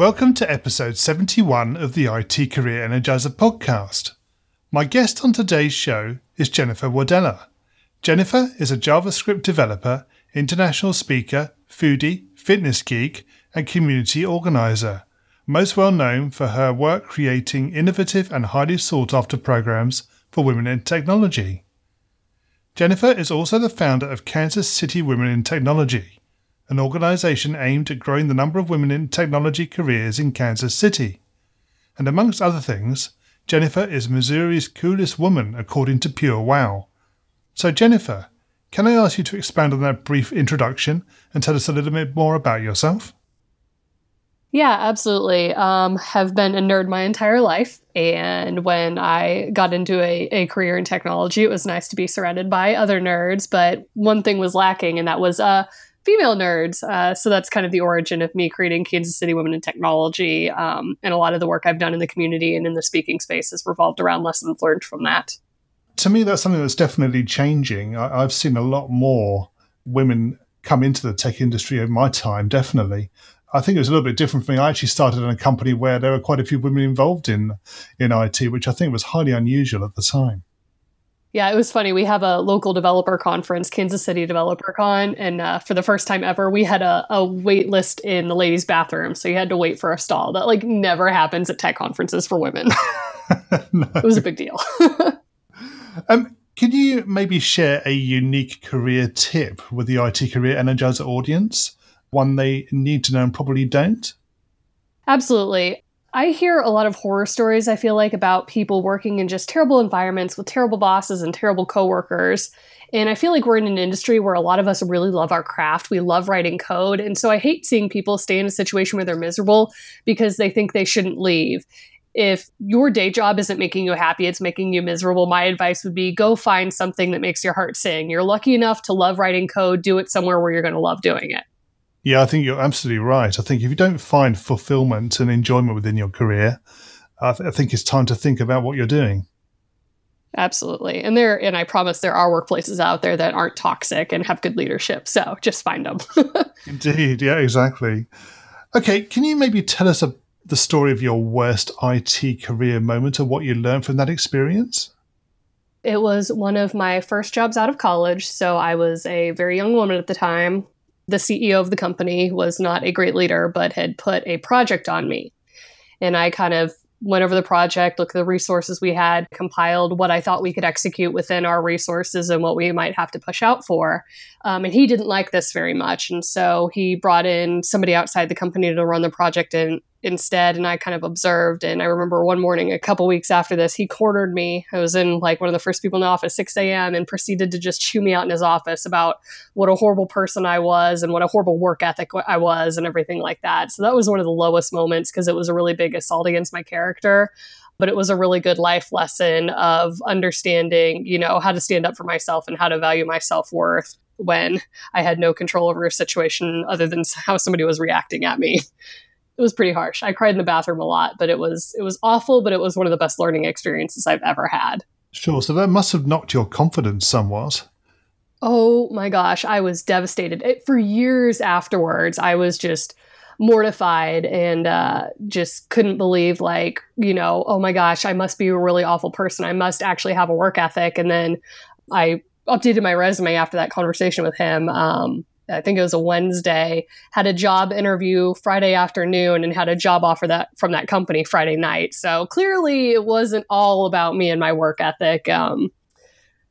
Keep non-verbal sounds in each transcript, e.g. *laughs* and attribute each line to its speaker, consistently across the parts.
Speaker 1: Welcome to episode 71 of the IT Career Energizer podcast. My guest on today's show is Jennifer Wadella. Jennifer is a JavaScript developer, international speaker, foodie, fitness geek, and community organizer, most well known for her work creating innovative and highly sought after programs for women in technology. Jennifer is also the founder of Kansas City Women in Technology, an organization aimed at growing the number of women in technology careers in Kansas City. And amongst other things, Jennifer is Missouri's coolest woman according to Pure Wow. So, Jennifer, can I ask you to expand on that brief introduction and tell us a little bit more about yourself?
Speaker 2: Yeah, absolutely. Um, have been a nerd my entire life. And when I got into a, a career in technology, it was nice to be surrounded by other nerds. But one thing was lacking, and that was uh, female nerds. Uh, so that's kind of the origin of me creating Kansas City Women in Technology. Um, and a lot of the work I've done in the community and in the speaking space has revolved around lessons learned from that.
Speaker 1: To me, that's something that's definitely changing. I, I've seen a lot more women come into the tech industry in my time, definitely. I think it was a little bit different for me. I actually started in a company where there were quite a few women involved in in IT, which I think was highly unusual at the time.
Speaker 2: Yeah, it was funny. We have a local developer conference, Kansas City Developer Con, and uh, for the first time ever, we had a, a wait list in the ladies' bathroom, so you had to wait for a stall. That like never happens at tech conferences for women. *laughs* no. It was a big deal. *laughs*
Speaker 1: um, can you maybe share a unique career tip with the IT Career Energizer audience? One they need to know and probably don't?
Speaker 2: Absolutely. I hear a lot of horror stories, I feel like, about people working in just terrible environments with terrible bosses and terrible coworkers. And I feel like we're in an industry where a lot of us really love our craft. We love writing code. And so I hate seeing people stay in a situation where they're miserable because they think they shouldn't leave. If your day job isn't making you happy, it's making you miserable, my advice would be go find something that makes your heart sing. You're lucky enough to love writing code, do it somewhere where you're going to love doing it.
Speaker 1: Yeah, I think you're absolutely right. I think if you don't find fulfillment and enjoyment within your career, I, th- I think it's time to think about what you're doing.
Speaker 2: Absolutely. And there and I promise there are workplaces out there that aren't toxic and have good leadership. So just find them. *laughs*
Speaker 1: Indeed. Yeah, exactly. Okay, can you maybe tell us a, the story of your worst IT career moment or what you learned from that experience?
Speaker 2: It was one of my first jobs out of college. So I was a very young woman at the time the CEO of the company was not a great leader, but had put a project on me. And I kind of went over the project, looked at the resources we had, compiled what I thought we could execute within our resources and what we might have to push out for. Um, and he didn't like this very much. And so he brought in somebody outside the company to run the project and instead and I kind of observed. And I remember one morning, a couple weeks after this, he cornered me. I was in like one of the first people in the office, 6 a.m., and proceeded to just chew me out in his office about what a horrible person I was and what a horrible work ethic I was and everything like that. So that was one of the lowest moments because it was a really big assault against my character. But it was a really good life lesson of understanding, you know, how to stand up for myself and how to value my self worth when I had no control over a situation other than how somebody was reacting at me it was pretty harsh. I cried in the bathroom a lot, but it was it was awful, but it was one of the best learning experiences I've ever had.
Speaker 1: Sure. So that must have knocked your confidence somewhat.
Speaker 2: Oh my gosh, I was devastated. It, for years afterwards, I was just mortified and uh, just couldn't believe, like, you know, oh my gosh, I must be a really awful person. I must actually have a work ethic. And then I updated my resume after that conversation with him. Um, I think it was a Wednesday, had a job interview Friday afternoon and had a job offer that from that company Friday night. So clearly it wasn't all about me and my work ethic. Um,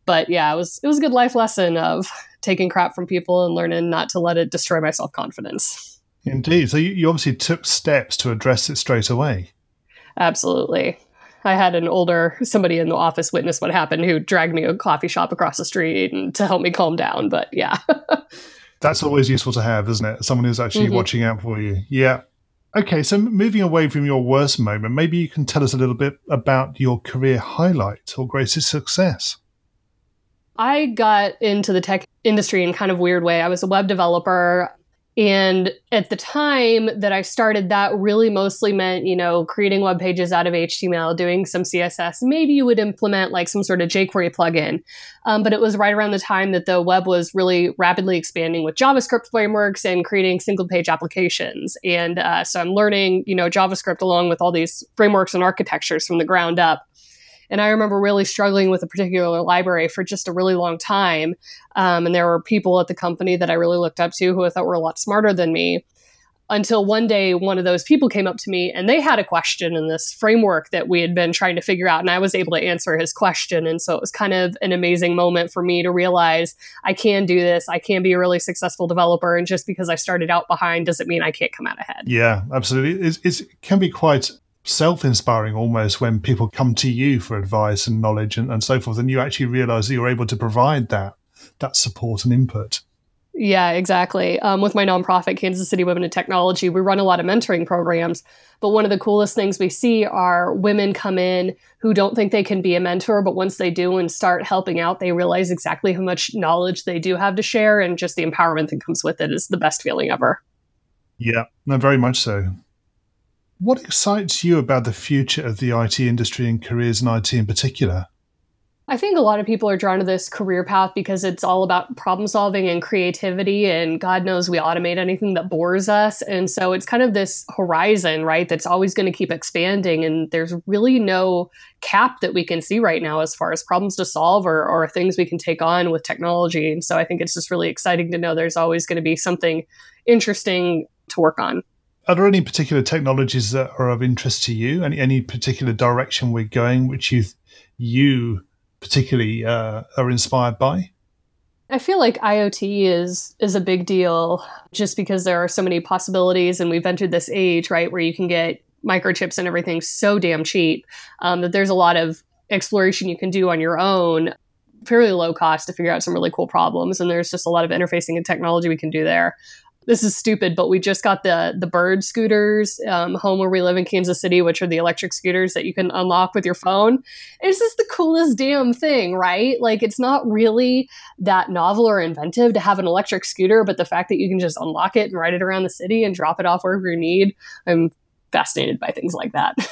Speaker 2: but yeah, it was it was a good life lesson of taking crap from people and learning not to let it destroy my self confidence.
Speaker 1: Indeed. So you, you obviously took steps to address it straight away.
Speaker 2: Absolutely. I had an older somebody in the office witness what happened who dragged me to a coffee shop across the street and to help me calm down. But yeah. *laughs*
Speaker 1: That's always useful to have, isn't it? Someone who's actually mm-hmm. watching out for you. Yeah. Okay, so moving away from your worst moment, maybe you can tell us a little bit about your career highlight or greatest success.
Speaker 2: I got into the tech industry in kind of weird way. I was a web developer. And at the time that I started, that really mostly meant, you know, creating web pages out of HTML, doing some CSS. Maybe you would implement like some sort of jQuery plugin. Um, but it was right around the time that the web was really rapidly expanding with JavaScript frameworks and creating single page applications. And uh, so I'm learning, you know, JavaScript along with all these frameworks and architectures from the ground up. And I remember really struggling with a particular library for just a really long time. Um, and there were people at the company that I really looked up to who I thought were a lot smarter than me. Until one day, one of those people came up to me and they had a question in this framework that we had been trying to figure out. And I was able to answer his question. And so it was kind of an amazing moment for me to realize I can do this. I can be a really successful developer. And just because I started out behind doesn't mean I can't come out ahead.
Speaker 1: Yeah, absolutely. It can be quite self inspiring almost when people come to you for advice and knowledge and, and so forth, and you actually realize that you're able to provide that that support and input.
Speaker 2: Yeah, exactly. Um, with my nonprofit, Kansas City Women in Technology, we run a lot of mentoring programs. But one of the coolest things we see are women come in who don't think they can be a mentor, but once they do and start helping out, they realize exactly how much knowledge they do have to share, and just the empowerment that comes with it is the best feeling ever.
Speaker 1: Yeah, no, very much so. What excites you about the future of the IT industry and careers in IT in particular?
Speaker 2: I think a lot of people are drawn to this career path because it's all about problem solving and creativity. And God knows we automate anything that bores us. And so it's kind of this horizon, right, that's always going to keep expanding. And there's really no cap that we can see right now as far as problems to solve or, or things we can take on with technology. And so I think it's just really exciting to know there's always going to be something interesting to work on
Speaker 1: are there any particular technologies that are of interest to you? Any any particular direction we're going, which you you particularly uh, are inspired by?
Speaker 2: I feel like IoT is is a big deal, just because there are so many possibilities, and we've entered this age, right, where you can get microchips and everything so damn cheap um, that there's a lot of exploration you can do on your own fairly low cost to figure out some really cool problems and there's just a lot of interfacing and technology we can do there this is stupid, but we just got the the bird scooters um, home where we live in Kansas City, which are the electric scooters that you can unlock with your phone. It's just the coolest damn thing, right? Like it's not really that novel or inventive to have an electric scooter, but the fact that you can just unlock it and ride it around the city and drop it off wherever you need, I'm fascinated by things like that. *laughs*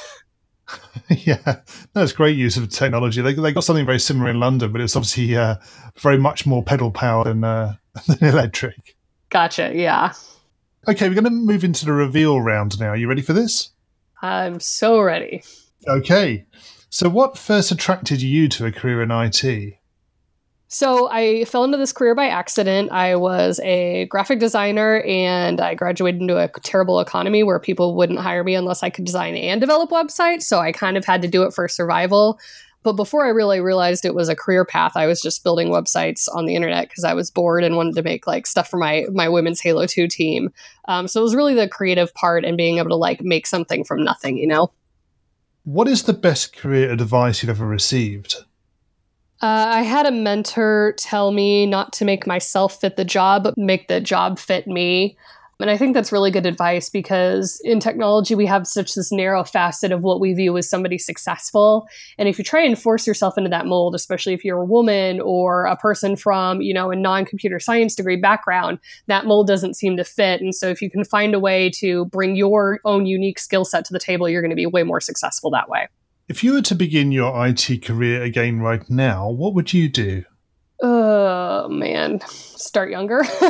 Speaker 2: *laughs*
Speaker 1: yeah, that's great use of technology. They, they got something very similar in London, but it's obviously uh, very much more pedal power than, uh, *laughs* than electric.
Speaker 2: Gotcha. Yeah.
Speaker 1: Okay, we're going to move into the reveal round now. Are you ready for this?
Speaker 2: I'm so ready.
Speaker 1: Okay. So, what first attracted you to a career in IT?
Speaker 2: So, I fell into this career by accident. I was a graphic designer and I graduated into a terrible economy where people wouldn't hire me unless I could design and develop websites. So, I kind of had to do it for survival. But before I really realized it was a career path, I was just building websites on the internet because I was bored and wanted to make like stuff for my my women's Halo Two team. Um, so it was really the creative part and being able to like make something from nothing, you know.
Speaker 1: What is the best career advice you've ever received?
Speaker 2: Uh, I had a mentor tell me not to make myself fit the job, but make the job fit me. And I think that's really good advice because in technology, we have such this narrow facet of what we view as somebody successful. And if you try and force yourself into that mold, especially if you're a woman or a person from, you know, a non-computer science degree background, that mold doesn't seem to fit. And so if you can find a way to bring your own unique skill set to the table, you're going to be way more successful that way.
Speaker 1: If you were to begin your IT career again right now, what would you do?
Speaker 2: Oh man. Start younger. *laughs*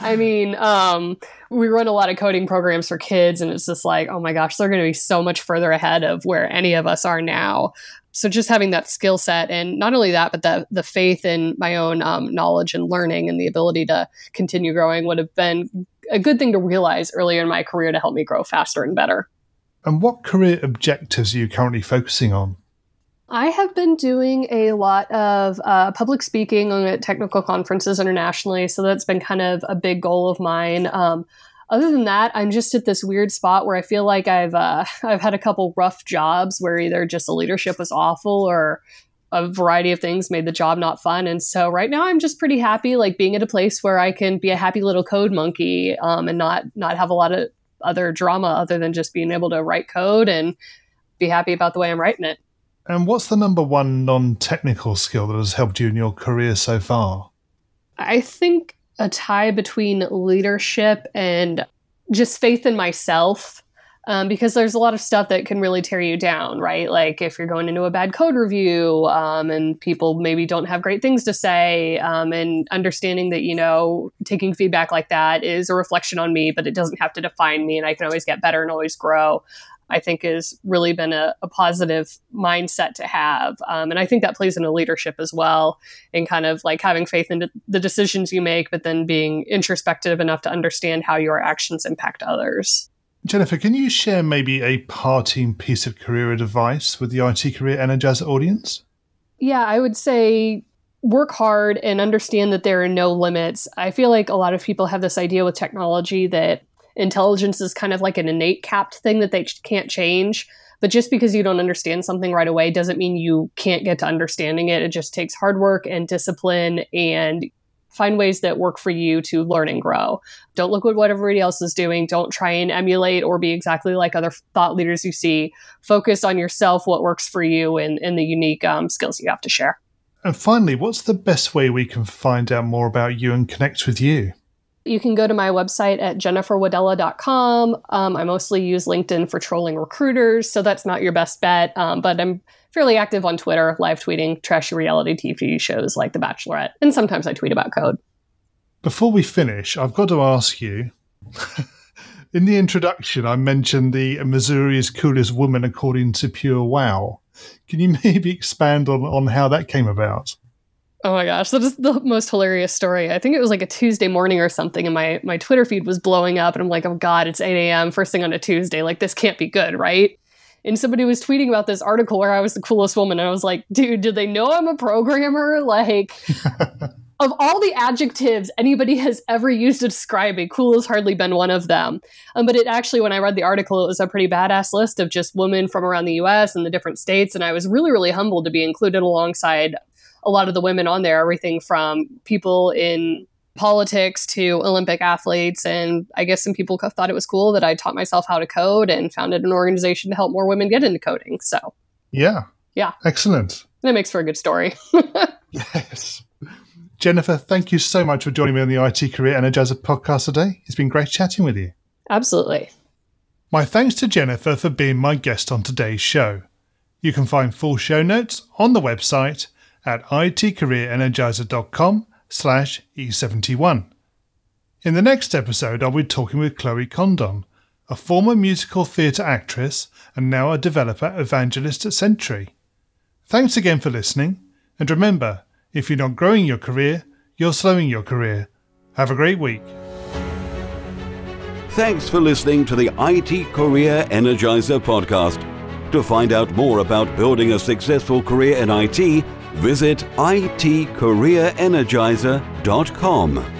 Speaker 2: I mean um, we run a lot of coding programs for kids and it's just like oh my gosh they're going to be so much further ahead of where any of us are now. So just having that skill set and not only that but the the faith in my own um, knowledge and learning and the ability to continue growing would have been a good thing to realize earlier in my career to help me grow faster and better.
Speaker 1: And what career objectives are you currently focusing on
Speaker 2: I have been doing a lot of uh, public speaking at technical conferences internationally, so that's been kind of a big goal of mine. Um, other than that, I'm just at this weird spot where I feel like I've uh, *laughs* I've had a couple rough jobs where either just the leadership was awful or a variety of things made the job not fun. And so right now I'm just pretty happy, like being at a place where I can be a happy little code monkey um, and not not have a lot of other drama other than just being able to write code and be happy about the way I'm writing it.
Speaker 1: And what's the number one non technical skill that has helped you in your career so far?
Speaker 2: I think a tie between leadership and just faith in myself. Um, because there's a lot of stuff that can really tear you down, right? Like if you're going into a bad code review um, and people maybe don't have great things to say, um, and understanding that, you know, taking feedback like that is a reflection on me, but it doesn't have to define me and I can always get better and always grow. I think has really been a, a positive mindset to have. Um, and I think that plays into leadership as well, in kind of like having faith in the decisions you make, but then being introspective enough to understand how your actions impact others.
Speaker 1: Jennifer, can you share maybe a parting piece of career advice with the IT Career Energizer audience?
Speaker 2: Yeah, I would say work hard and understand that there are no limits. I feel like a lot of people have this idea with technology that intelligence is kind of like an innate capped thing that they can't change. But just because you don't understand something right away doesn't mean you can't get to understanding it. It just takes hard work and discipline and find ways that work for you to learn and grow. Don't look at what everybody else is doing. Don't try and emulate or be exactly like other thought leaders you see. Focus on yourself, what works for you, and, and the unique um, skills you have to share.
Speaker 1: And finally, what's the best way we can find out more about you and connect with you?
Speaker 2: You can go to my website at jenniferwadella.com. Um, I mostly use LinkedIn for trolling recruiters, so that's not your best bet. Um, but I'm fairly active on Twitter, live tweeting trashy reality TV shows like The Bachelorette, and sometimes I tweet about code.
Speaker 1: Before we finish, I've got to ask you. *laughs* in the introduction, I mentioned the Missouri's coolest woman according to Pure Wow. Can you *laughs* maybe expand on, on how that came about?
Speaker 2: Oh my gosh, that is the most hilarious story. I think it was like a Tuesday morning or something, and my my Twitter feed was blowing up, and I'm like, oh god, it's 8 a.m. first thing on a Tuesday. Like this can't be good, right? And somebody was tweeting about this article where I was the coolest woman, and I was like, dude, did they know I'm a programmer? *laughs* Like. *laughs* of all the adjectives anybody has ever used to describe me, cool has hardly been one of them. Um, but it actually, when I read the article, it was a pretty badass list of just women from around the US and the different states. And I was really, really humbled to be included alongside a lot of the women on there, everything from people in politics to Olympic athletes. And I guess some people thought it was cool that I taught myself how to code and founded an organization to help more women get into coding. So,
Speaker 1: yeah.
Speaker 2: Yeah.
Speaker 1: Excellent.
Speaker 2: That makes for a good story. *laughs*
Speaker 1: yes. Jennifer, thank you so much for joining me on the IT Career Energizer podcast today. It's been great chatting with you.
Speaker 2: Absolutely.
Speaker 1: My thanks to Jennifer for being my guest on today's show. You can find full show notes on the website at itcareerenergizer.com slash E71. In the next episode, I'll be talking with Chloe Condon, a former musical theatre actress and now a developer evangelist at Sentry. Thanks again for listening, and remember, if you're not growing your career, you're slowing your career. Have a great week.
Speaker 3: Thanks for listening to the IT Career Energizer podcast. To find out more about building a successful career in IT, visit itcareerenergizer.com.